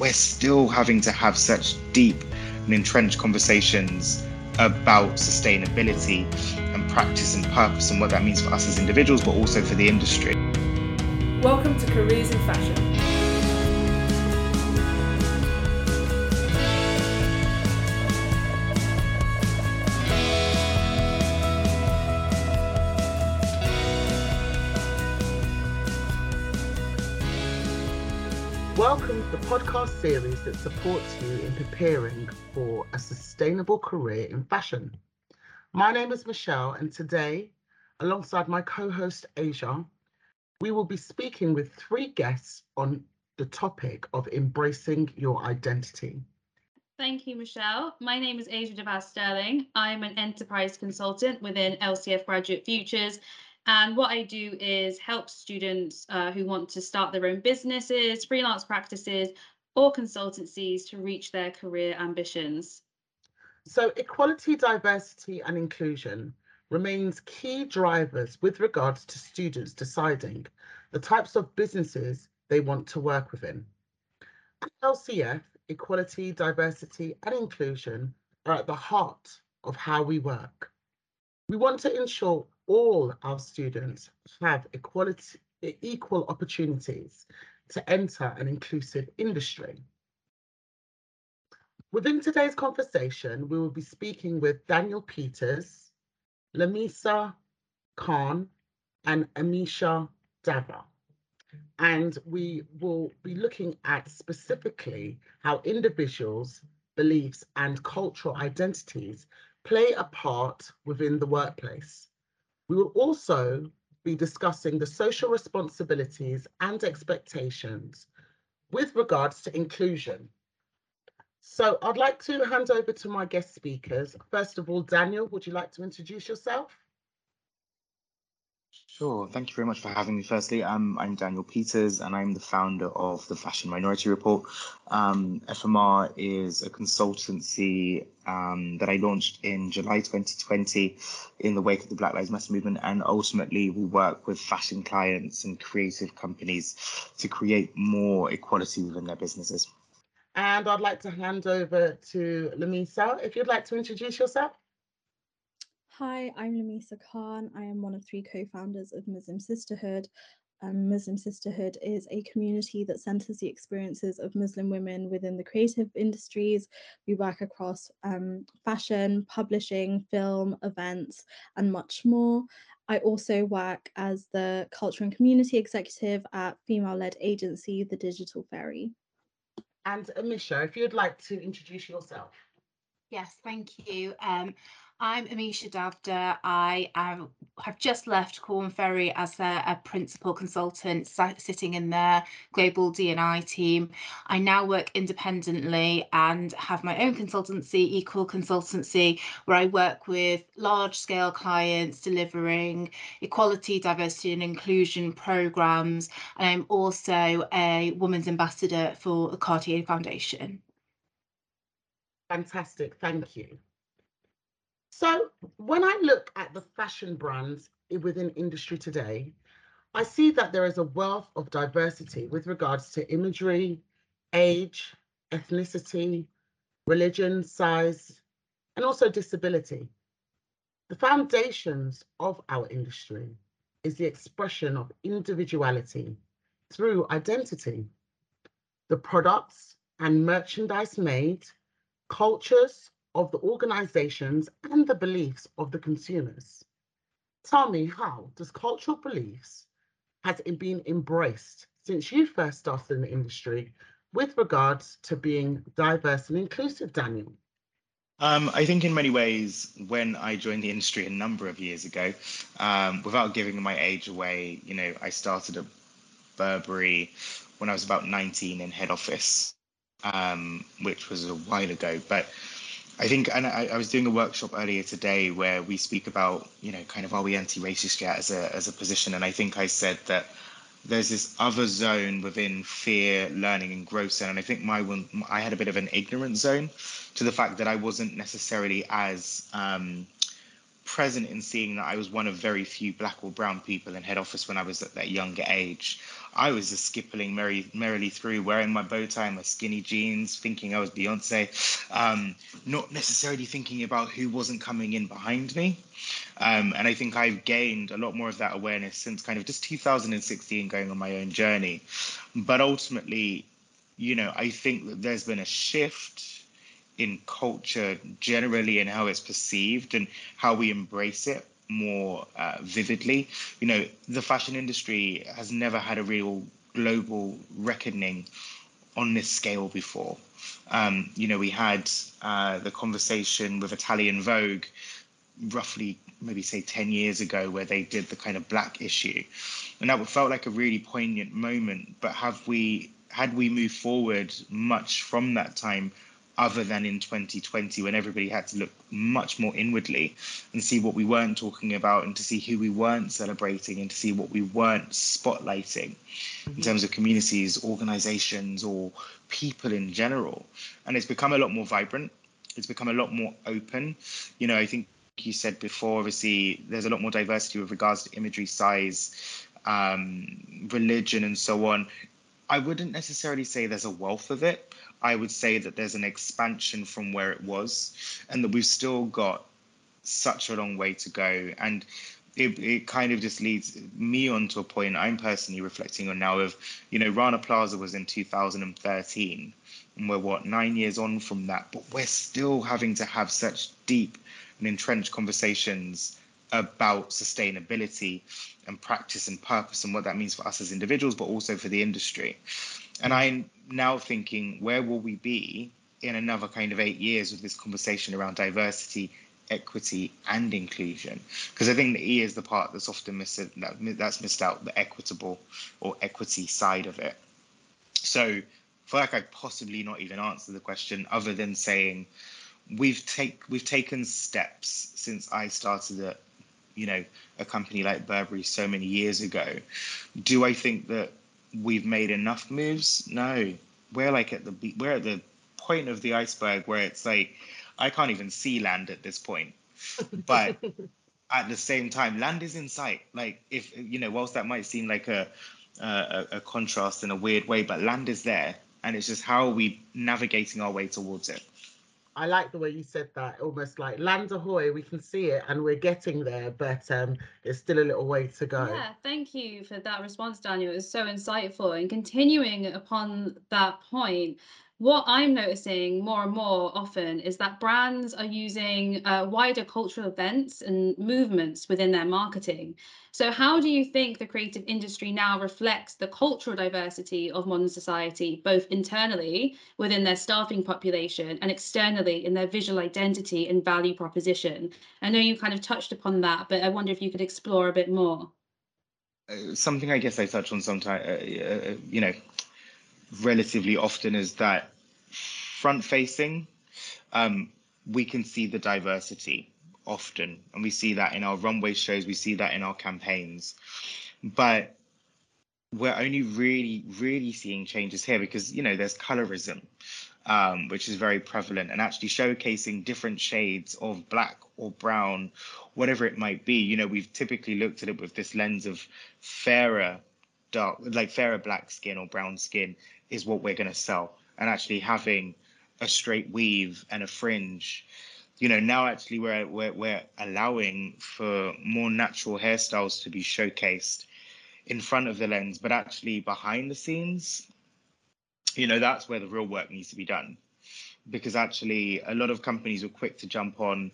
we're still having to have such deep and entrenched conversations about sustainability and practice and purpose and what that means for us as individuals, but also for the industry. Welcome to Careers in Fashion. Podcast series that supports you in preparing for a sustainable career in fashion. My name is Michelle, and today, alongside my co host Asia, we will be speaking with three guests on the topic of embracing your identity. Thank you, Michelle. My name is Asia DeVaz Sterling. I'm an enterprise consultant within LCF Graduate Futures. And what I do is help students uh, who want to start their own businesses, freelance practices, or consultancies to reach their career ambitions. So, equality, diversity, and inclusion remains key drivers with regards to students deciding the types of businesses they want to work within. At LCF, equality, diversity, and inclusion are at the heart of how we work. We want to ensure all our students have equality, equal opportunities to enter an inclusive industry. Within today's conversation, we will be speaking with Daniel Peters, Lamisa Khan, and Amisha Davda and we will be looking at specifically how individuals, beliefs, and cultural identities play a part within the workplace. We will also be discussing the social responsibilities and expectations with regards to inclusion. So I'd like to hand over to my guest speakers. First of all, Daniel, would you like to introduce yourself? Sure. Thank you very much for having me. Firstly, um, I'm Daniel Peters, and I'm the founder of the Fashion Minority Report. Um, FMR is a consultancy um, that I launched in July 2020 in the wake of the Black Lives Matter movement, and ultimately we work with fashion clients and creative companies to create more equality within their businesses. And I'd like to hand over to Lamisa. If you'd like to introduce yourself. Hi, I'm Lamisa Khan. I am one of three co founders of Muslim Sisterhood. Um, Muslim Sisterhood is a community that centers the experiences of Muslim women within the creative industries. We work across um, fashion, publishing, film, events, and much more. I also work as the culture and community executive at female led agency, The Digital Fairy. And Amisha, if you'd like to introduce yourself. Yes, thank you. Um, I'm Amisha Davda. I am, have just left Korn Ferry as a, a principal consultant sitting in their global D&I team. I now work independently and have my own consultancy, Equal Consultancy, where I work with large scale clients delivering equality, diversity and inclusion programs. And I'm also a women's ambassador for the Cartier Foundation. Fantastic, thank you. So when I look at the fashion brands within industry today, I see that there is a wealth of diversity with regards to imagery, age, ethnicity, religion, size, and also disability. The foundations of our industry is the expression of individuality through identity. The products and merchandise made, cultures, of the organizations and the beliefs of the consumers. Tell me, how does cultural beliefs has it been embraced since you first started in the industry with regards to being diverse and inclusive, Daniel? Um, I think in many ways, when I joined the industry a number of years ago, um, without giving my age away, you know, I started at Burberry when I was about 19 in head office, um, which was a while ago. But I think, and I, I, was doing a workshop earlier today where we speak about, you know, kind of are we anti-racist yet as a as a position, and I think I said that there's this other zone within fear, learning, and growth zone, and I think my one, I had a bit of an ignorant zone to the fact that I wasn't necessarily as um, present in seeing that I was one of very few black or brown people in head office when I was at that younger age. I was just skipping merry, merrily through, wearing my bow tie, my skinny jeans, thinking I was Beyonce, um, not necessarily thinking about who wasn't coming in behind me. Um, and I think I've gained a lot more of that awareness since kind of just 2016 going on my own journey. But ultimately, you know, I think that there's been a shift in culture generally and how it's perceived and how we embrace it more uh, vividly. You know, the fashion industry has never had a real global reckoning on this scale before. Um, you know, we had uh, the conversation with Italian Vogue roughly maybe say 10 years ago where they did the kind of black issue and that felt like a really poignant moment but have we had we moved forward much from that time other than in 2020 when everybody had to look much more inwardly and see what we weren't talking about and to see who we weren't celebrating and to see what we weren't spotlighting mm-hmm. in terms of communities, organizations, or people in general. And it's become a lot more vibrant. It's become a lot more open. You know, I think you said before, obviously, there's a lot more diversity with regards to imagery, size, um, religion, and so on. I wouldn't necessarily say there's a wealth of it. I would say that there's an expansion from where it was, and that we've still got such a long way to go. And it, it kind of just leads me on to a point I'm personally reflecting on now of, you know, Rana Plaza was in 2013, and we're what, nine years on from that, but we're still having to have such deep and entrenched conversations about sustainability and practice and purpose and what that means for us as individuals, but also for the industry. And I'm now thinking, where will we be in another kind of eight years with this conversation around diversity, equity, and inclusion? Because I think the E is the part that's often missed, that's missed out, the equitable or equity side of it. So I feel like I possibly not even answer the question other than saying we've take we've taken steps since I started at you know a company like Burberry so many years ago. Do I think that we've made enough moves? No, we're like at the we're at the point of the iceberg where it's like I can't even see land at this point. But at the same time, land is in sight. Like if you know, whilst that might seem like a a, a contrast in a weird way, but land is there, and it's just how are we navigating our way towards it. I like the way you said that, almost like land ahoy, we can see it and we're getting there, but um, it's still a little way to go. Yeah, thank you for that response, Daniel. It was so insightful. And continuing upon that point, what I'm noticing more and more often is that brands are using uh, wider cultural events and movements within their marketing. So, how do you think the creative industry now reflects the cultural diversity of modern society, both internally within their staffing population and externally in their visual identity and value proposition? I know you kind of touched upon that, but I wonder if you could explore a bit more. Uh, something I guess I touch on sometimes, uh, uh, you know, relatively often is that front facing, um, we can see the diversity often, and we see that in our runway shows, we see that in our campaigns. But we're only really, really seeing changes here because, you know, there's colorism, um, which is very prevalent, and actually showcasing different shades of black or brown, whatever it might be. You know, we've typically looked at it with this lens of fairer dark like fairer black skin or brown skin is what we're going to sell. And actually having a straight weave and a fringe you know now actually we're, we're we're allowing for more natural hairstyles to be showcased in front of the lens but actually behind the scenes you know that's where the real work needs to be done. Because actually a lot of companies are quick to jump on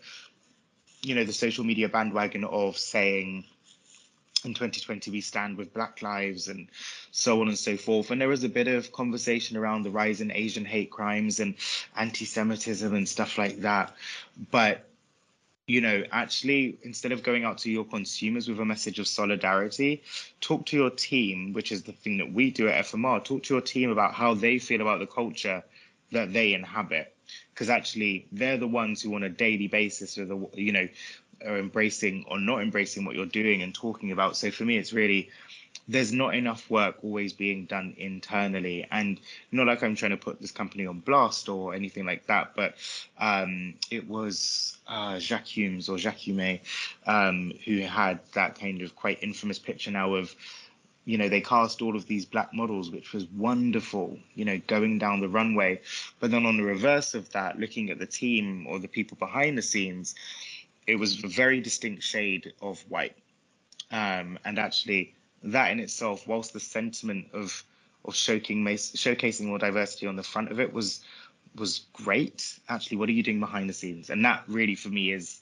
you know the social media bandwagon of saying in 2020 we stand with black lives and so on and so forth. And there was a bit of conversation around the rise in asian hate crimes and anti-semitism and stuff like that. But you know actually instead of going out to your consumers with a message of solidarity talk to your team which is the thing that we do at fmr talk to your team about how they feel about the culture that they inhabit. Because actually they're the ones who on a daily basis are the you know are embracing or not embracing what you're doing and talking about. So for me, it's really there's not enough work always being done internally and not like i'm trying to put this company on blast or anything like that but um, it was uh, Jacquemus or jacques hume um, who had that kind of quite infamous picture now of you know they cast all of these black models which was wonderful you know going down the runway but then on the reverse of that looking at the team or the people behind the scenes it was a very distinct shade of white um, and actually that in itself, whilst the sentiment of of showcasing showcasing more diversity on the front of it was was great. Actually, what are you doing behind the scenes? And that really, for me, is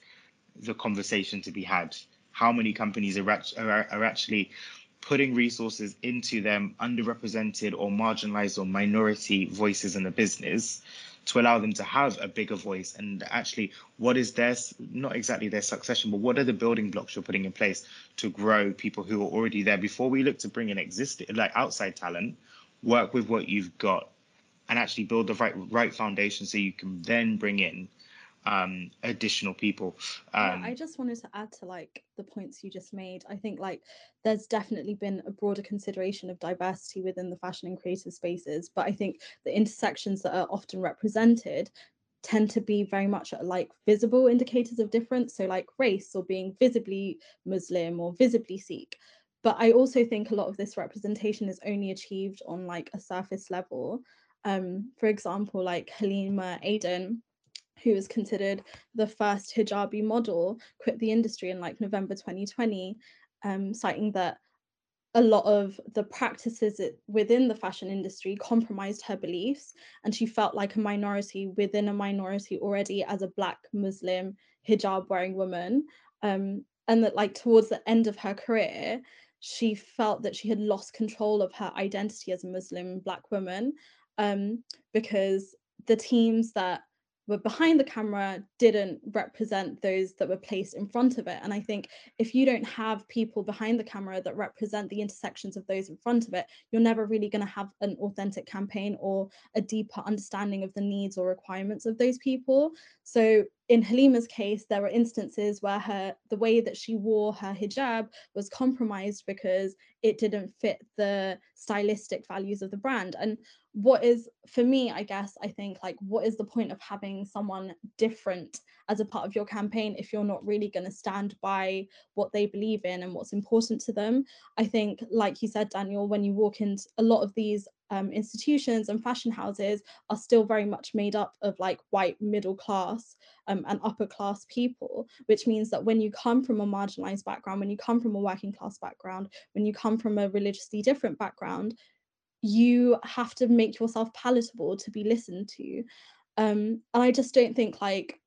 the conversation to be had. How many companies are, are, are actually putting resources into them underrepresented or marginalized or minority voices in the business to allow them to have a bigger voice and actually what is their not exactly their succession but what are the building blocks you're putting in place to grow people who are already there before we look to bring in existing like outside talent work with what you've got and actually build the right right foundation so you can then bring in um additional people um yeah, i just wanted to add to like the points you just made. I think like there's definitely been a broader consideration of diversity within the fashion and creative spaces but i think the intersections that are often represented tend to be very much like visible indicators of difference. So like race or being visibly muslim or visibly sikh. But i also think a lot of this representation is only achieved on like a surface level. Um for example like halima aden who was considered the first hijabi model, quit the industry in like November 2020, um, citing that a lot of the practices within the fashion industry compromised her beliefs, and she felt like a minority within a minority already as a Black Muslim hijab wearing woman. Um, and that, like, towards the end of her career, she felt that she had lost control of her identity as a Muslim Black woman um, because the teams that were behind the camera didn't represent those that were placed in front of it. And I think if you don't have people behind the camera that represent the intersections of those in front of it, you're never really going to have an authentic campaign or a deeper understanding of the needs or requirements of those people. So in Halima's case, there were instances where her the way that she wore her hijab was compromised because it didn't fit the stylistic values of the brand. And what is for me i guess i think like what is the point of having someone different as a part of your campaign if you're not really going to stand by what they believe in and what's important to them i think like you said daniel when you walk into a lot of these um, institutions and fashion houses are still very much made up of like white middle class um, and upper class people which means that when you come from a marginalized background when you come from a working class background when you come from a religiously different background you have to make yourself palatable to be listened to. Um, and i just don't think like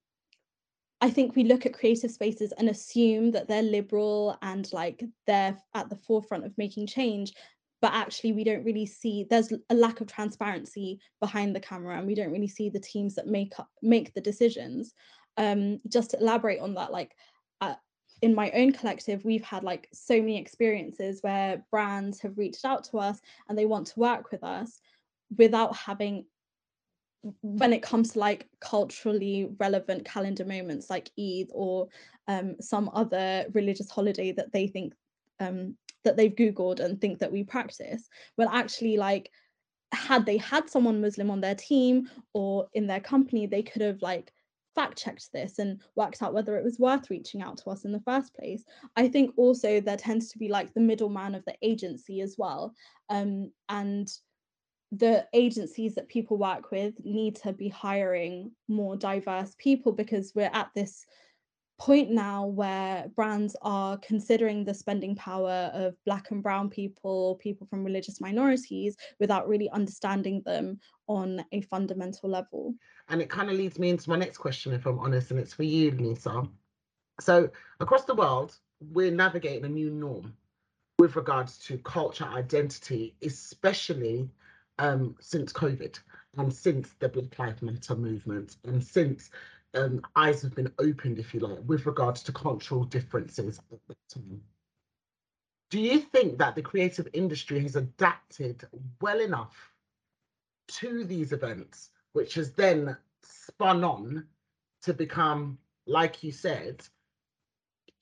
i think we look at creative spaces and assume that they're liberal and like they're at the forefront of making change but actually we don't really see there's a lack of transparency behind the camera and we don't really see the teams that make up make the decisions. Um, just to elaborate on that like uh, in my own collective, we've had like so many experiences where brands have reached out to us and they want to work with us without having when it comes to like culturally relevant calendar moments like Eid or um, some other religious holiday that they think um, that they've googled and think that we practice well actually like had they had someone muslim on their team or in their company they could have like fact checked this and worked out whether it was worth reaching out to us in the first place. I think also there tends to be like the middleman of the agency as well. Um, and the agencies that people work with need to be hiring more diverse people because we're at this point now where brands are considering the spending power of black and brown people people from religious minorities without really understanding them on a fundamental level and it kind of leads me into my next question, if I'm honest, and it's for you, Lisa. So across the world, we're navigating a new norm with regards to culture identity, especially um, since COVID and since the Black Lives Matter movement and since um, eyes have been opened, if you like, with regards to cultural differences. Do you think that the creative industry has adapted well enough to these events which has then spun on to become, like you said,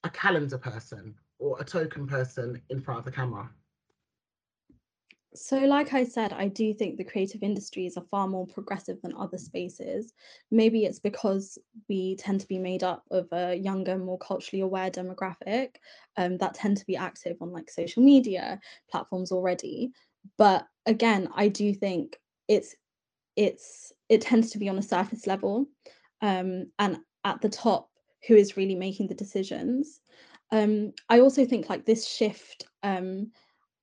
a calendar person or a token person in front of the camera? So, like I said, I do think the creative industries are far more progressive than other spaces. Maybe it's because we tend to be made up of a younger, more culturally aware demographic um, that tend to be active on like social media platforms already. But again, I do think it's it's it tends to be on a surface level, um, and at the top, who is really making the decisions. Um, I also think like this shift. Um,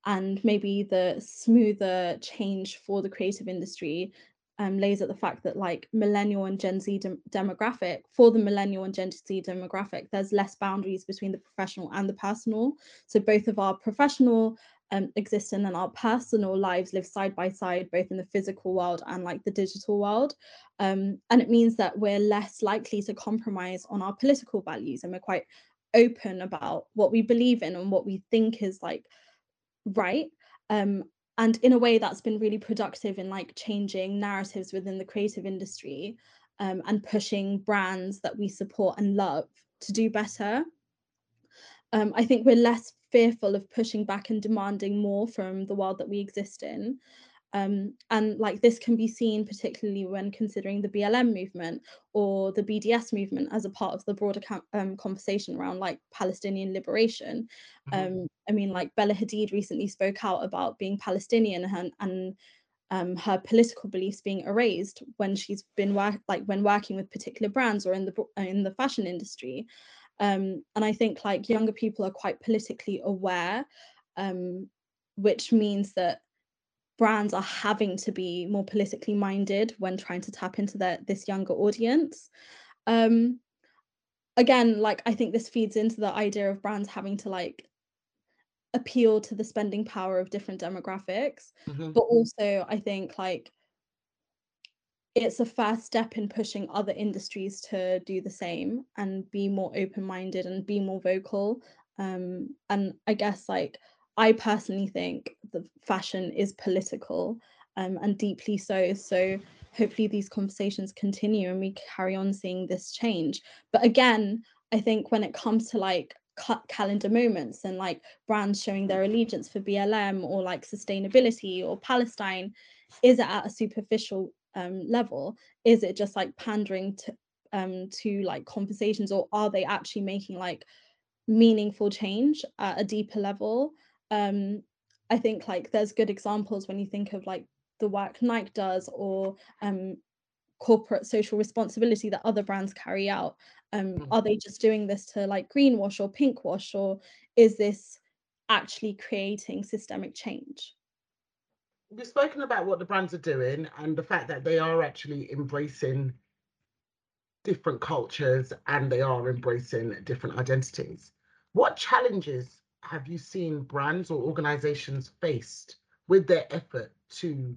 and maybe the smoother change for the creative industry um, lays at the fact that like millennial and gen z dem- demographic for the millennial and gen z demographic there's less boundaries between the professional and the personal so both of our professional um, existence and our personal lives live side by side both in the physical world and like the digital world. Um, and it means that we're less likely to compromise on our political values and we're quite open about what we believe in and what we think is like right. Um and in a way that's been really productive in like changing narratives within the creative industry um, and pushing brands that we support and love to do better. Um, i think we're less fearful of pushing back and demanding more from the world that we exist in um, and like this can be seen particularly when considering the BLM movement or the BDS movement as a part of the broader um, conversation around like Palestinian liberation. Mm-hmm. Um, I mean, like Bella Hadid recently spoke out about being Palestinian and, and um, her political beliefs being erased when she's been work like when working with particular brands or in the in the fashion industry. Um, and I think like younger people are quite politically aware, um, which means that brands are having to be more politically minded when trying to tap into their this younger audience um again like i think this feeds into the idea of brands having to like appeal to the spending power of different demographics mm-hmm. but also i think like it's a first step in pushing other industries to do the same and be more open-minded and be more vocal um and i guess like I personally think the fashion is political um, and deeply so. So hopefully these conversations continue and we carry on seeing this change. But again, I think when it comes to like cut calendar moments and like brands showing their allegiance for BLM or like sustainability or Palestine, is it at a superficial um, level? Is it just like pandering to um, to like conversations, or are they actually making like meaningful change at a deeper level? um i think like there's good examples when you think of like the work nike does or um corporate social responsibility that other brands carry out um mm. are they just doing this to like greenwash or pinkwash or is this actually creating systemic change we've spoken about what the brands are doing and the fact that they are actually embracing different cultures and they are embracing different identities what challenges have you seen brands or organizations faced with their effort to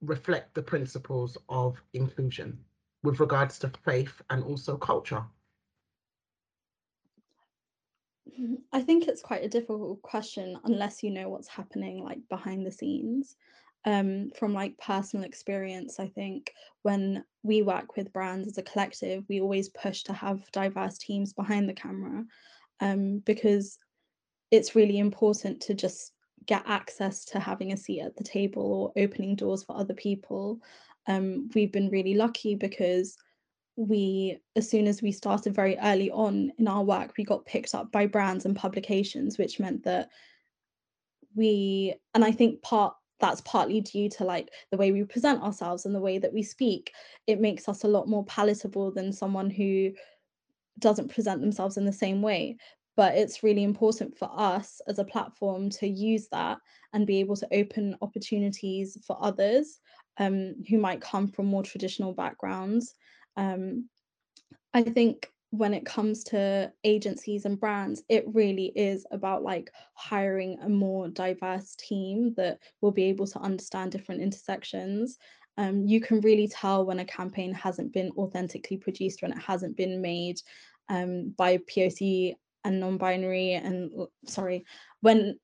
reflect the principles of inclusion with regards to faith and also culture? I think it's quite a difficult question unless you know what's happening like behind the scenes. Um, from like personal experience, I think when we work with brands as a collective, we always push to have diverse teams behind the camera um, because it's really important to just get access to having a seat at the table or opening doors for other people. Um, we've been really lucky because we, as soon as we started very early on in our work, we got picked up by brands and publications, which meant that we, and I think part that's partly due to like the way we present ourselves and the way that we speak. It makes us a lot more palatable than someone who doesn't present themselves in the same way but it's really important for us as a platform to use that and be able to open opportunities for others um, who might come from more traditional backgrounds. Um, I think when it comes to agencies and brands, it really is about like hiring a more diverse team that will be able to understand different intersections. Um, you can really tell when a campaign hasn't been authentically produced, when it hasn't been made um, by POC and non-binary and sorry when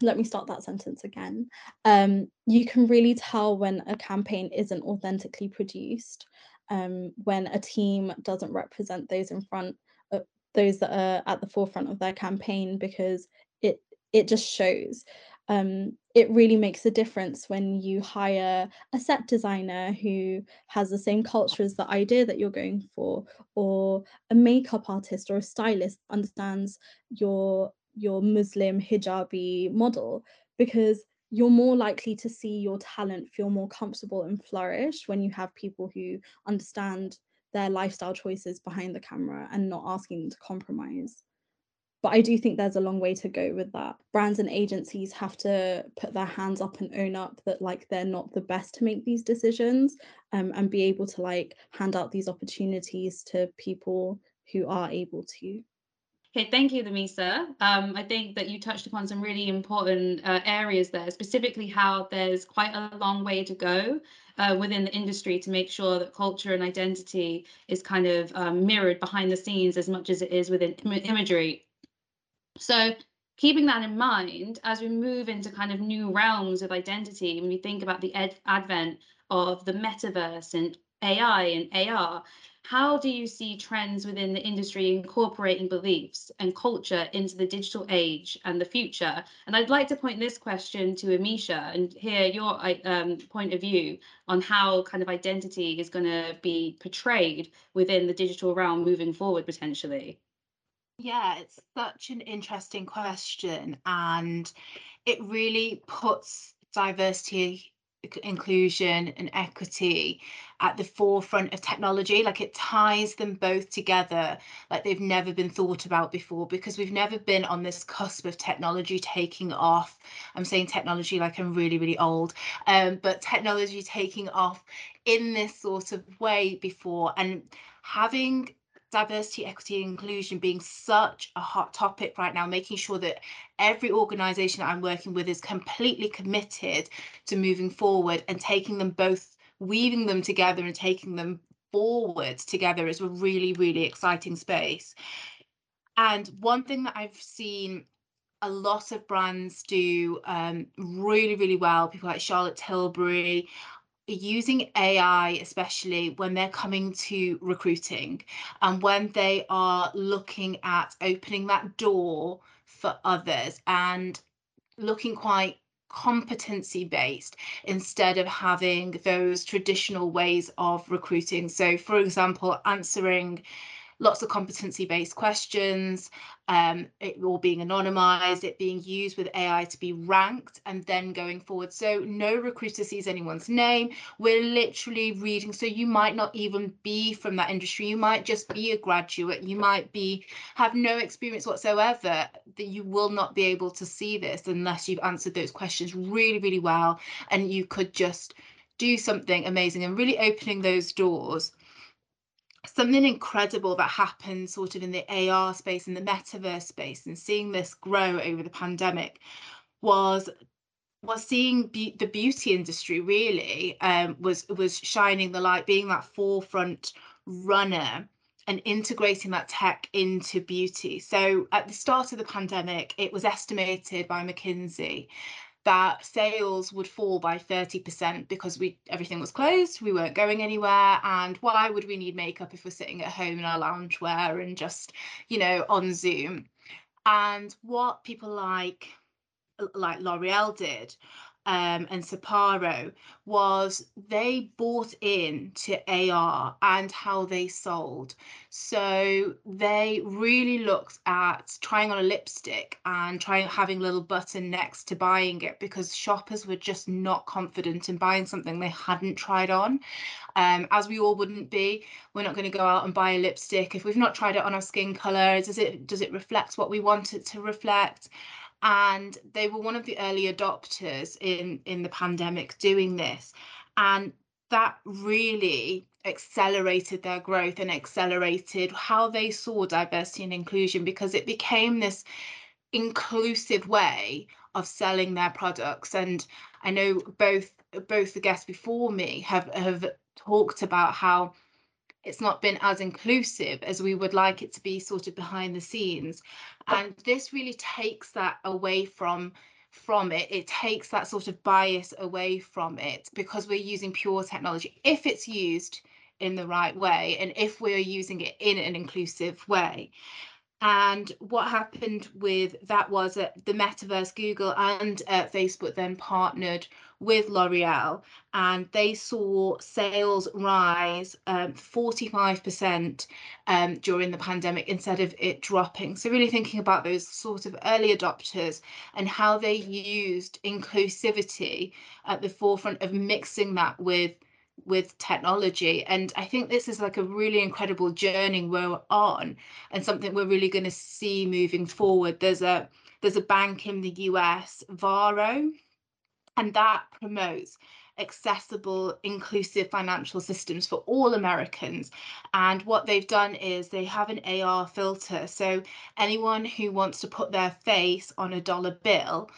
let me start that sentence again um, you can really tell when a campaign isn't authentically produced um, when a team doesn't represent those in front of those that are at the forefront of their campaign because it it just shows. Um, it really makes a difference when you hire a set designer who has the same culture as the idea that you're going for, or a makeup artist or a stylist understands your your Muslim hijabi model, because you're more likely to see your talent feel more comfortable and flourish when you have people who understand their lifestyle choices behind the camera and not asking them to compromise but I do think there's a long way to go with that. Brands and agencies have to put their hands up and own up that like they're not the best to make these decisions um, and be able to like hand out these opportunities to people who are able to. Okay, thank you, Lamisa. Um, I think that you touched upon some really important uh, areas there, specifically how there's quite a long way to go uh, within the industry to make sure that culture and identity is kind of um, mirrored behind the scenes as much as it is within Im imagery. So keeping that in mind, as we move into kind of new realms of identity, when we think about the advent of the metaverse and AI and AR, how do you see trends within the industry incorporating beliefs and culture into the digital age and the future? And I'd like to point this question to Amisha and hear your um, point of view on how kind of identity is going to be portrayed within the digital realm moving forward potentially. Yeah, it's such an interesting question, and it really puts diversity, inclusion, and equity at the forefront of technology. Like it ties them both together like they've never been thought about before because we've never been on this cusp of technology taking off. I'm saying technology like I'm really, really old, um, but technology taking off in this sort of way before and having diversity, equity, and inclusion being such a hot topic right now, making sure that every organization that I'm working with is completely committed to moving forward and taking them both, weaving them together and taking them forward together is a really, really exciting space. And one thing that I've seen a lot of brands do um, really, really well, people like Charlotte Tilbury, using AI, especially when they're coming to recruiting and when they are looking at opening that door for others and looking quite competency based instead of having those traditional ways of recruiting. So, for example, answering lots of competency based questions, um, it all being anonymized, it being used with AI to be ranked and then going forward. So no recruiter sees anyone's name. We're literally reading. So you might not even be from that industry. You might just be a graduate. You might be have no experience whatsoever that you will not be able to see this unless you've answered those questions really, really well. And you could just do something amazing and really opening those doors something incredible that happened sort of in the AR space and the metaverse space and seeing this grow over the pandemic was was seeing be- the beauty industry really um, was was shining the light being that forefront runner and integrating that tech into beauty. So at the start of the pandemic it was estimated by mckinsey that sales would fall by 30% because we everything was closed, we weren't going anywhere, and why would we need makeup if we're sitting at home in our loungewear and just, you know, on Zoom? And what people like like L'Oreal did um, and Sephora was they bought in to AR and how they sold. So they really looked at trying on a lipstick and trying having a little button next to buying it because shoppers were just not confident in buying something they hadn't tried on. Um, as we all wouldn't be, we're not going to go out and buy a lipstick if we've not tried it on our skin color. Does it does it reflect what we want it to reflect? And they were one of the early adopters in in the pandemic doing this. And that really accelerated their growth and accelerated how they saw diversity and inclusion because it became this inclusive way of selling their products. And i know both both the guests before me have have talked about how it's not been as inclusive as we would like it to be sort of behind the scenes. And this really takes that away from from it. It takes that sort of bias away from it because we're using pure technology. If it's used in the right way and if we're using it in an inclusive way And what happened with that was that the metaverse, Google and uh, Facebook then partnered with L'Oreal and they saw sales rise um, 45% um, during the pandemic instead of it dropping. So, really thinking about those sort of early adopters and how they used inclusivity at the forefront of mixing that with with technology. And I think this is like a really incredible journey we're on and something we're really going to see moving forward. There's a there's a bank in the US, Varo, and that promotes accessible, inclusive financial systems for all Americans. And what they've done is they have an AR filter. So anyone who wants to put their face on a dollar bill,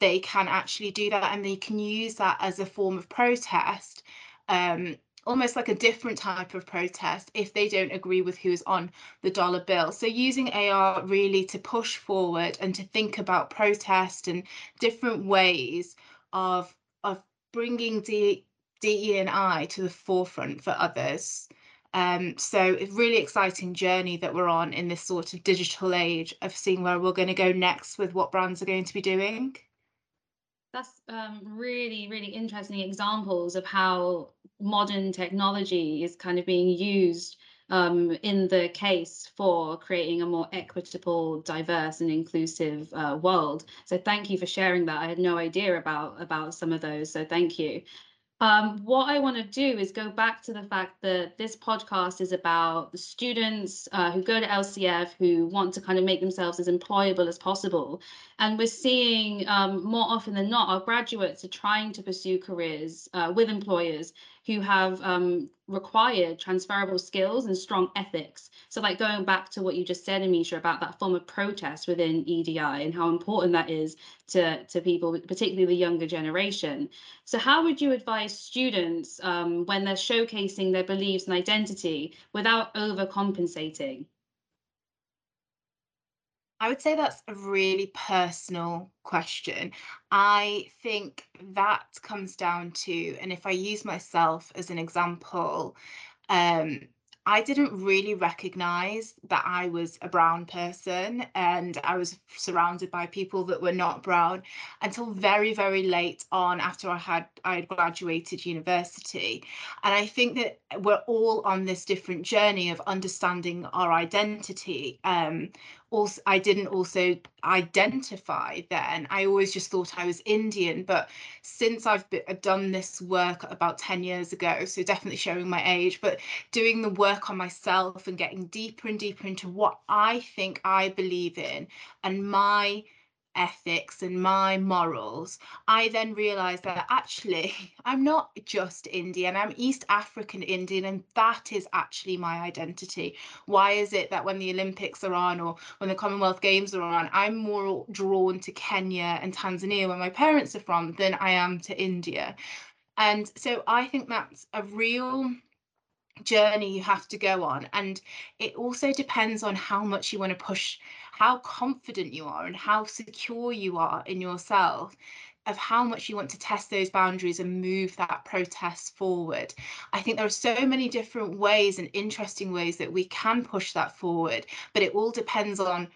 they can actually do that and they can use that as a form of protest um, almost like a different type of protest if they don't agree with who's on the dollar bill. So using AR really to push forward and to think about protest and different ways of of bringing D, DE and I to the forefront for others. Um, so really exciting journey that we're on in this sort of digital age of seeing where we're going to go next with what brands are going to be doing. That's um, really, really interesting examples of how modern technology is kind of being used um, in the case for creating a more equitable, diverse, and inclusive uh, world. So thank you for sharing that. I had no idea about about some of those. So thank you. Um, what I want to do is go back to the fact that this podcast is about the students uh, who go to LCF who want to kind of make themselves as employable as possible. And we're seeing um, more often than not, our graduates are trying to pursue careers uh, with employers who have um, required transferable skills and strong ethics. So, like going back to what you just said, Amisha, about that form of protest within EDI and how important that is to, to people, particularly the younger generation. So, how would you advise students um, when they're showcasing their beliefs and identity without overcompensating? I would say that's a really personal question. I think that comes down to, and if I use myself as an example, um, I didn't really recognize that I was a brown person and I was surrounded by people that were not brown until very, very late on after I had I had graduated university. And I think that we're all on this different journey of understanding our identity. Um, also, I didn't also identify then. I always just thought I was Indian. But since I've done this work about 10 years ago, so definitely showing my age, but doing the work on myself and getting deeper and deeper into what I think I believe in and my ethics and my morals, I then realized that actually I'm not just Indian, I'm East African Indian, and that is actually my identity. Why is it that when the Olympics are on or when the Commonwealth Games are on, I'm more drawn to Kenya and Tanzania, where my parents are from, than I am to India? And so I think that's a real journey you have to go on and it also depends on how much you want to push how confident you are and how secure you are in yourself of how much you want to test those boundaries and move that protest forward. I think there are so many different ways and interesting ways that we can push that forward, but it all depends on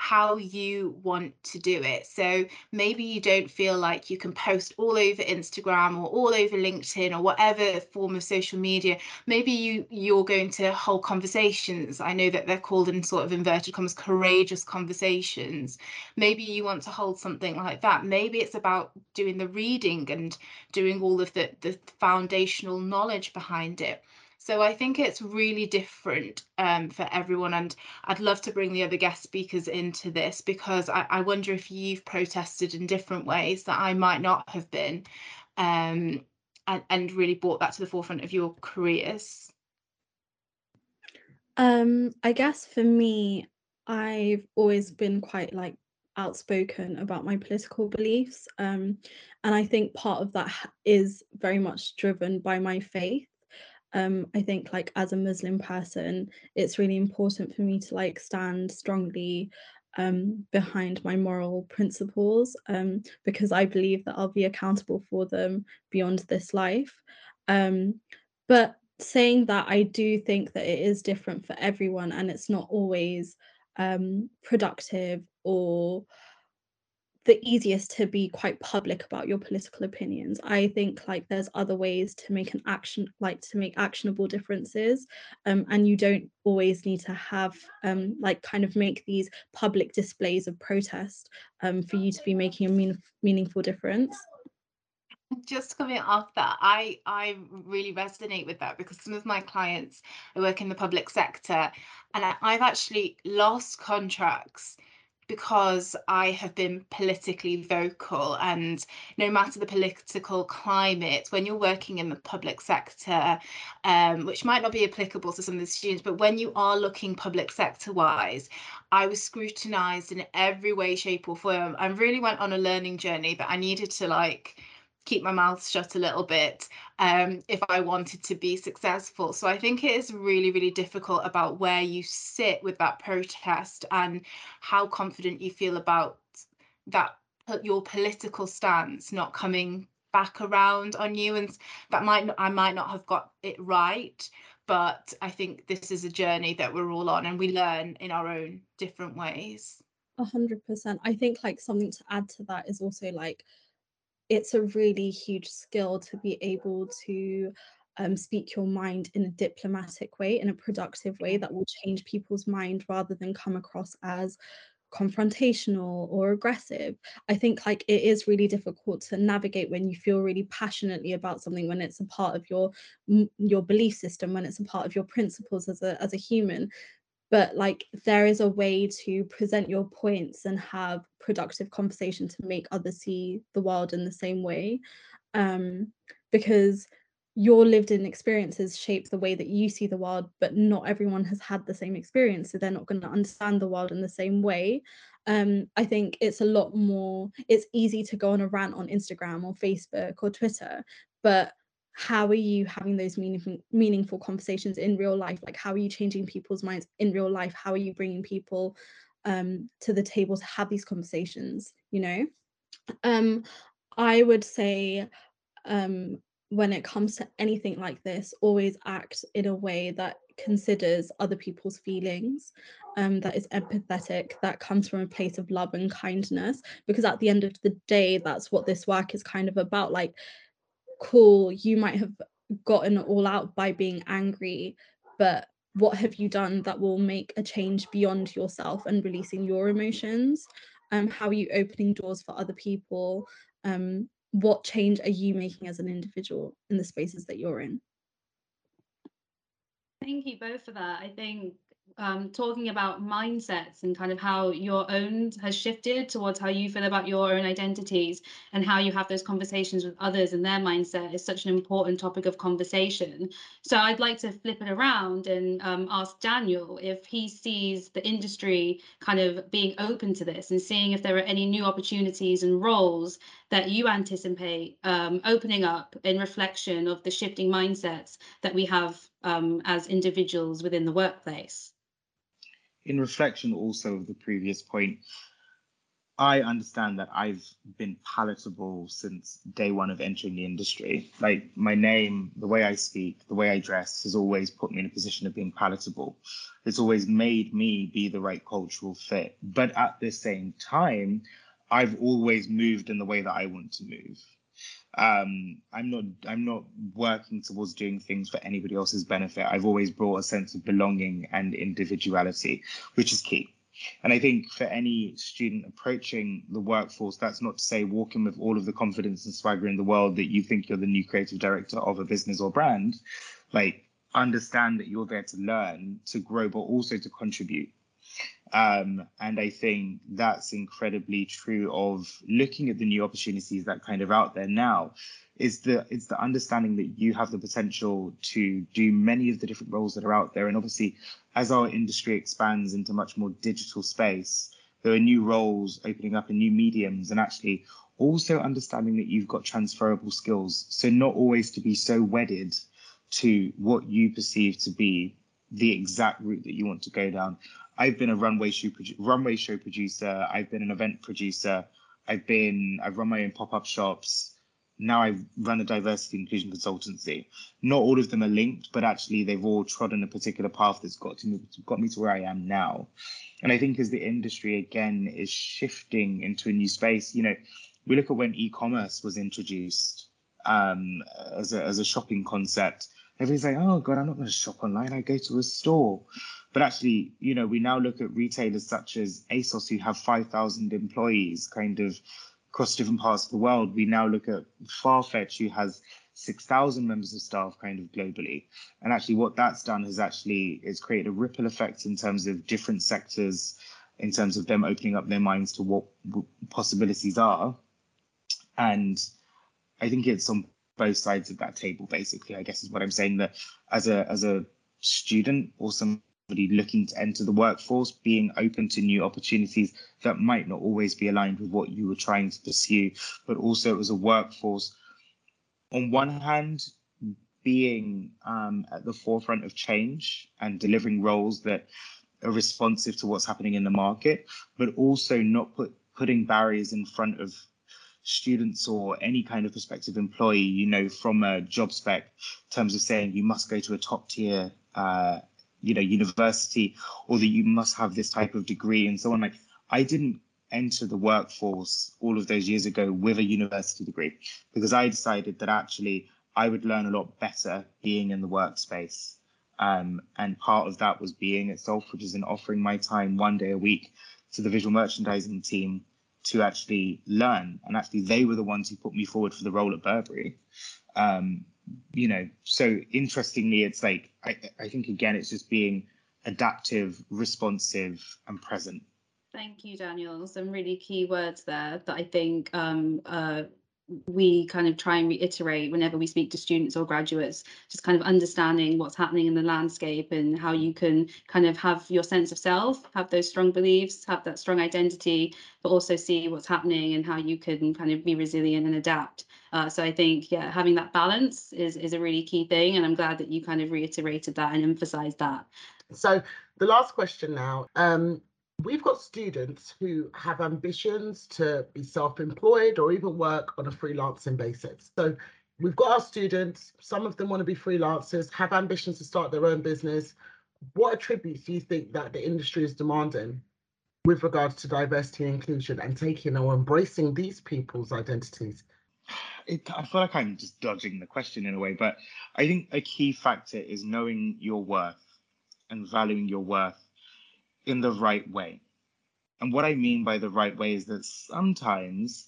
how you want to do it. So maybe you don't feel like you can post all over Instagram or all over LinkedIn or whatever form of social media. Maybe you you're going to hold conversations. I know that they're called in sort of inverted commas courageous conversations. Maybe you want to hold something like that. Maybe it's about doing the reading and doing all of the the foundational knowledge behind it. So I think it's really different um, for everyone. And I'd love to bring the other guest speakers into this because I, I wonder if you've protested in different ways that I might not have been um, and, and really brought that to the forefront of your careers. Um, I guess for me, I've always been quite like outspoken about my political beliefs. Um, and I think part of that is very much driven by my faith um, I think like as a Muslim person, it's really important for me to like stand strongly um, behind my moral principles um, because I believe that I'll be accountable for them beyond this life. Um, but saying that, I do think that it is different for everyone and it's not always um, productive or the easiest to be quite public about your political opinions. I think like there's other ways to make an action like to make actionable differences um, and you don't always need to have um, like kind of make these public displays of protest um, for you to be making a mean, meaningful difference. Just coming off that i i really resonate with that because some of my clients i work in the public sector and I, i've actually lost contracts because I have been politically vocal and no matter the political climate, when you're working in the public sector, um, which might not be applicable to some of the students, but when you are looking public sector wise, I was scrutinized in every way, shape or form. I really went on a learning journey but I needed to like keep my mouth shut a little bit um, if I wanted to be successful. So I think it is really, really difficult about where you sit with that protest and how confident you feel about that your political stance not coming back around on you and that might I might not have got it right but I think this is a journey that we're all on and we learn in our own different ways. A hundred percent. I think like something to add to that is also like it's a really huge skill to be able to um, speak your mind in a diplomatic way, in a productive way that will change people's mind rather than come across as confrontational or aggressive. I think like it is really difficult to navigate when you feel really passionately about something when it's a part of your your belief system when it's a part of your principles as a as a human but like there is a way to present your points and have productive conversation to make others see the world in the same way um, because your lived in experiences shape the way that you see the world but not everyone has had the same experience so they're not going to understand the world in the same way. Um, i think it's a lot more it's easy to go on a rant on instagram or facebook or twitter but how are you having those meaningful meaningful conversations in real life? Like how are you changing people's minds in real life? How are you bringing people um, to the table to have these conversations you know? Um, i would say um, when it comes to anything like this always act in a way that considers other people's feelings um, that is empathetic that comes from a place of love and kindness because at the end of the day that's what this work is kind of about. Like cool, you might have gotten all out by being angry, but what have you done that will make a change beyond yourself and releasing your emotions? Um, how are you opening doors for other people? Um, what change are you making as an individual in the spaces that you're in? Thank you both for that. I think um, talking about mindsets and kind of how your own has shifted towards how you feel about your own identities and how you have those conversations with others and their mindset is such an important topic of conversation. So I'd like to flip it around and um, ask Daniel if he sees the industry kind of being open to this and seeing if there are any new opportunities and roles that you anticipate um, opening up in reflection of the shifting mindsets that we have um, as individuals within the workplace in reflection also of the previous point, I understand that I've been palatable since day one of entering the industry. Like my name, the way I speak, the way I dress has always put me in a position of being palatable. It's always made me be the right cultural fit. But at the same time, I've always moved in the way that I want to move um, I'm not I'm not working towards doing things for anybody else's benefit. I've always brought a sense of belonging and individuality, which is key. And I think for any student approaching the workforce, that's not to say walking with all of the confidence and swagger in the world that you think you're the new creative director of a business or brand. Like understand that you're there to learn, to grow, but also to contribute. Um, and I think that's incredibly true of looking at the new opportunities that kind of out there now. Is the it's the understanding that you have the potential to do many of the different roles that are out there. And obviously, as our industry expands into much more digital space, there are new roles opening up in new mediums and actually also understanding that you've got transferable skills. So not always to be so wedded to what you perceive to be the exact route that you want to go down. I've been a runway show runway show producer. I've been an event producer. I've been I've run my own pop up shops. now I run a diversity inclusion consultancy. Not all of them are linked, but actually they've all trodden a particular path that's got to me, got me to where I am now. And I think as the industry again is shifting into a new space, you know, we look at when e-commerce was introduced um, as a as a shopping concept. Everybody's like, oh god, I'm not going to shop online. I go to a store. But actually, you know, we now look at retailers such as ASOS who have 5,000 employees, kind of across different parts of the world. We now look at Farfetch, who has 6,000 members of staff kind of globally. And actually, what that's done has actually is created a ripple effect in terms of different sectors, in terms of them opening up their minds to what possibilities are. And I think it's on both sides of that table, basically, I guess is what I'm saying that as a as a student or some looking to enter the workforce, being open to new opportunities that might not always be aligned with what you were trying to pursue, but also as a workforce, on one hand, being um, at the forefront of change and delivering roles that are responsive to what's happening in the market, but also not put, putting barriers in front of students or any kind of prospective employee, you know, from a job spec in terms of saying you must go to a top tier uh, you know university or that you must have this type of degree and so on. Like i didn't enter the workforce all of those years ago with a university degree because i decided that actually i would learn a lot better being in the workspace. Um, and part of that was being which is in offering my time one day a week to the visual merchandising team to actually learn. And actually they were the ones who put me forward for the role at burberry. Um, you know, so interestingly, it's like I, I think again, it's just being adaptive, responsive, and present. Thank you, Daniel. Some really key words there that I think um, we kind of try and reiterate whenever we speak to students or graduates, just kind of understanding what's happening in the landscape and how you can kind of have your sense of self, have those strong beliefs, have that strong identity, but also see what's happening and how you can kind of be resilient and adapt. Uh, so I think, yeah, having that balance is, is a really key thing. And I'm glad that you kind of reiterated that and emphasized that. So the last question now, um, we've got students who have ambitions to be self-employed or even work on a freelancing basis. So we've got our students, some of them want to be freelancers, have ambitions to start their own business. What attributes do you think that the industry is demanding with regards to diversity and inclusion and taking or embracing these people's identities? It, I feel like I'm just dodging the question in a way, but I think a key factor is knowing your worth and valuing your worth in the right way. And what I mean by the right way is that sometimes,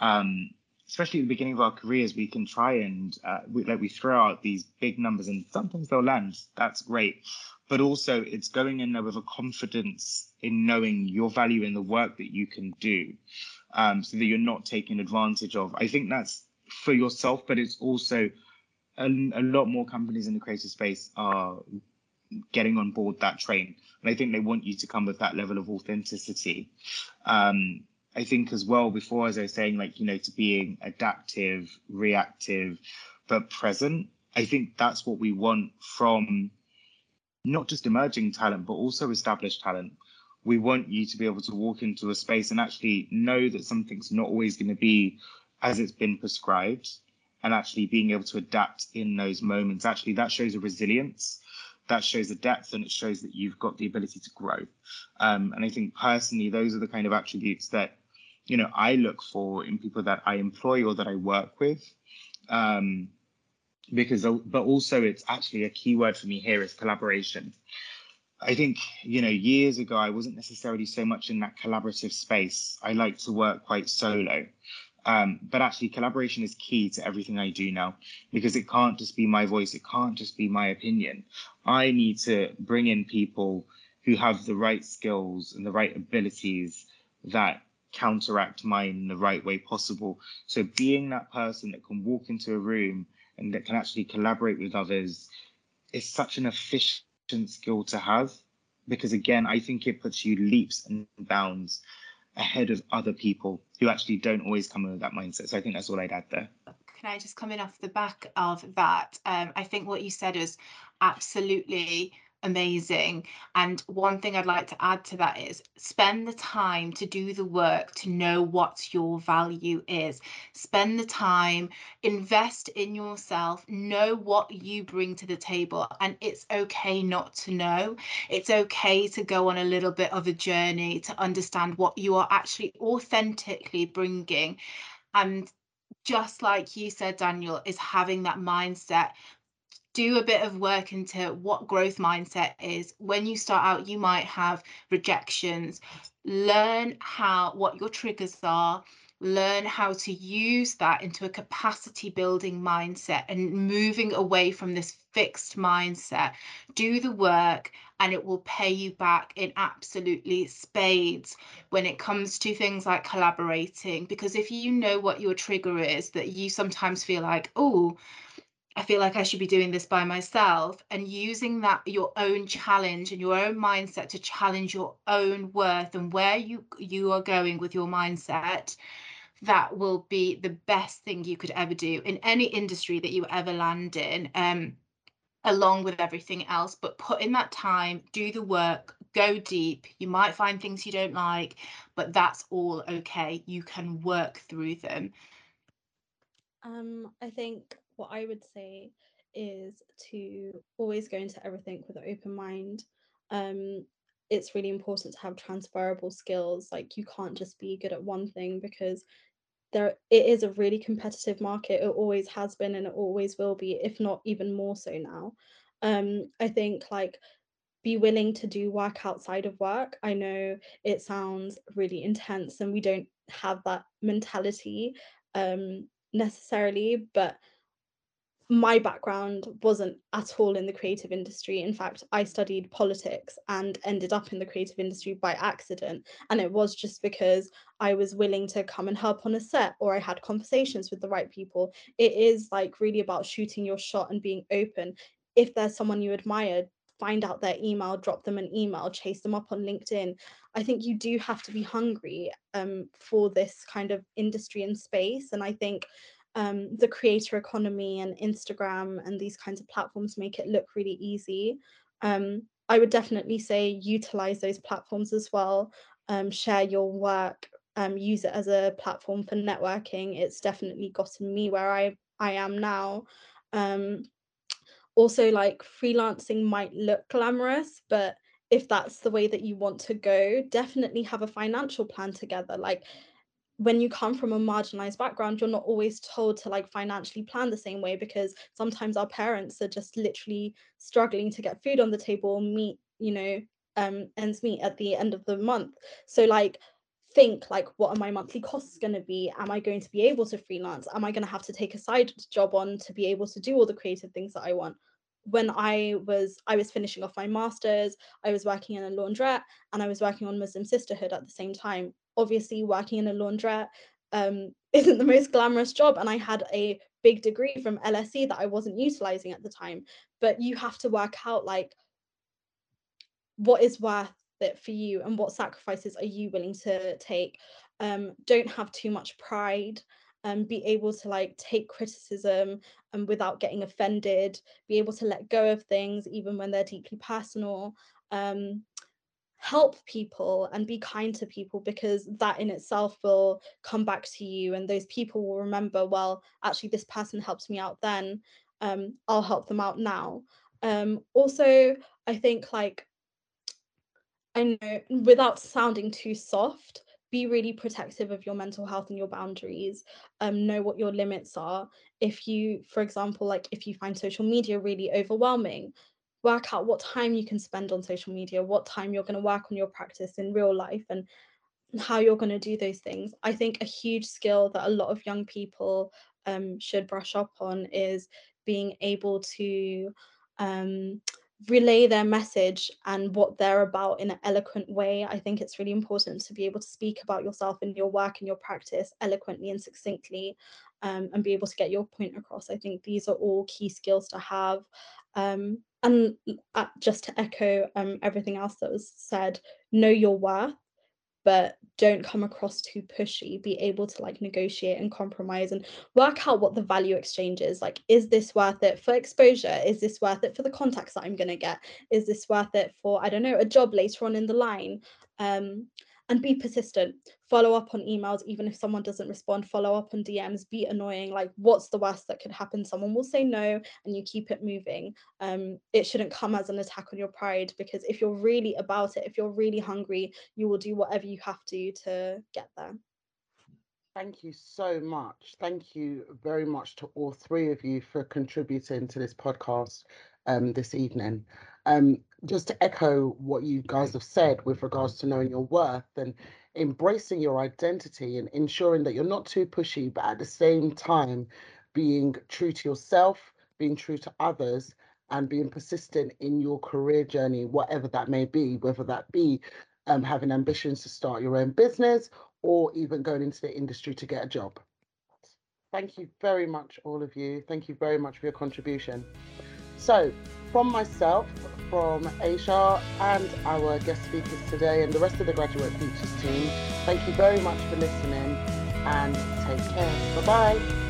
um, especially at the beginning of our careers, we can try and uh, we, like we throw out these big numbers, and sometimes they'll land. That's great, but also it's going in there with a confidence in knowing your value in the work that you can do, um, so that you're not taken advantage of. I think that's for yourself, but it's also a, a lot more companies in the creative space are getting on board that train. And I think they want you to come with that level of authenticity. Um, I think as well, before, as I was saying, like, you know, to being adaptive, reactive, but present, I think that's what we want from not just emerging talent, but also established talent. We want you to be able to walk into a space and actually know that something's not always going to be as it's been prescribed and actually being able to adapt in those moments. Actually, that shows a resilience that shows the depth and it shows that you've got the ability to grow. Um, and I think personally, those are the kind of attributes that, you know, I look for in people that I employ or that I work with. Um, because, but also it's actually a key word for me here is collaboration. I think, you know, years ago, I wasn't necessarily so much in that collaborative space. I like to work quite solo. Um, but actually, collaboration is key to everything I do now because it can't just be my voice, it can't just be my opinion. I need to bring in people who have the right skills and the right abilities that counteract mine in the right way possible. So, being that person that can walk into a room and that can actually collaborate with others is such an efficient skill to have because, again, I think it puts you leaps and bounds ahead of other people who actually don't always come in with that mindset. So I think that's all I'd add there. Can I just come in off the back of that? Um, I think what you said is absolutely amazing. And one thing I'd like to add to that is spend the time to do the work to know what your value is. Spend the time, invest in yourself, know what you bring to the table. And it's okay not to know. It's okay to go on a little bit of a journey to understand what you are actually authentically bringing. And just like you said, Daniel, is having that mindset do a bit of work into what growth mindset is. When you start out, you might have rejections. Learn how what your triggers are. Learn how to use that into a capacity building mindset and moving away from this fixed mindset. Do the work and it will pay you back in absolutely spades when it comes to things like collaborating. Because if you know what your trigger is, that you sometimes feel like, oh, I feel like I should be doing this by myself and using that your own challenge and your own mindset to challenge your own worth and where you you are going with your mindset that will be the best thing you could ever do in any industry that you ever land in um along with everything else. But put in that time do the work go deep. You might find things you don't like but that's all okay. You can work through them. Um i think what I would say is to always go into everything with an open mind. Um, it's really important to have transferable skills. Like you can't just be good at one thing because there it is a really competitive market. It always has been and it always will be, if not even more so now. Um, I think like be willing to do work outside of work. I know it sounds really intense and we don't have that mentality um necessarily, but my background wasn't at all in the creative industry. In fact, I studied politics and ended up in the creative industry by accident. And it was just because I was willing to come and help on a set or I had conversations with the right people. It is like really about shooting your shot and being open. If there's someone you admire, find out their email, drop them an email, chase them up on LinkedIn. I think you do have to be hungry um, for this kind of industry and space. And I think um, the creator economy and Instagram and these kinds of platforms make it look really easy. Um, I would definitely say utilize those platforms as well. Um, share your work, um, use it as a platform for networking. It's definitely gotten me where I I am now. Um, also, like freelancing might look glamorous, but if that's the way that you want to go, definitely have a financial plan together. Like when you come from a marginalized background you're not always told to like financially plan the same way because sometimes our parents are just literally struggling to get food on the table meet you know um ends meet at the end of the month. So like think like what are my monthly costs going to be? Am i going to be able to freelance? Am i going to have to take a side job on to be able to do all the creative things that i want? When i was i was finishing off my masters i was working in a laundrette and i was working on muslim sisterhood at the same time obviously working in a laundrette um, isn't the most glamorous job and i had a big degree from lse that i wasn't utilizing at the time. But you have to work out like what is worth it for you and what sacrifices are you willing to take. Um, don't have too much pride um, be able to like take criticism and um, without getting offended be able to let go of things even when they're deeply personal. Um, help people and be kind to people because that in itself will come back to you and those people will remember well actually this person helped me out then um, i'll help them out now. Um, also i think like i know without sounding too soft be really protective of your mental health and your boundaries um, know what your limits are. If you for example like if you find social media really overwhelming work out what time you can spend on social media, what time you're going to work on your practice in real life, and how you're going to do those things. I think a huge skill that a lot of young people um, should brush up on is being able to um, relay their message and what they're about in an eloquent way. I think it's really important to be able to speak about yourself and your work and your practice eloquently and succinctly um, and be able to get your point across. I think these are all key skills to have. Um, and uh, just to echo um, everything else that was said, know your worth, but don't come across too pushy. Be able to like negotiate and compromise and work out what the value exchange is. Like is this worth it for exposure? Is this worth it for the contacts that i'm going to get? Is this worth it for i don't know a job later on in the line? Um and be persistent follow up on emails even if someone doesn't respond follow up on dms be annoying like what's the worst that could happen someone will say no and you keep it moving um it shouldn't come as an attack on your pride because if you're really about it if you're really hungry you will do whatever you have to to get there Thank you so much. Thank you very much to all three of you for contributing to this podcast um, this evening. Um, just to echo what you guys have said with regards to knowing your worth and embracing your identity and ensuring that you're not too pushy, but at the same time being true to yourself, being true to others, and being persistent in your career journey, whatever that may be, whether that be um, having ambitions to start your own business or even going into the industry to get a job. Thank you very much, all of you. Thank you very much for your contribution. So, from myself, from Asia, and our guest speakers today, and the rest of the Graduate Features team, thank you very much for listening and take care. Bye bye.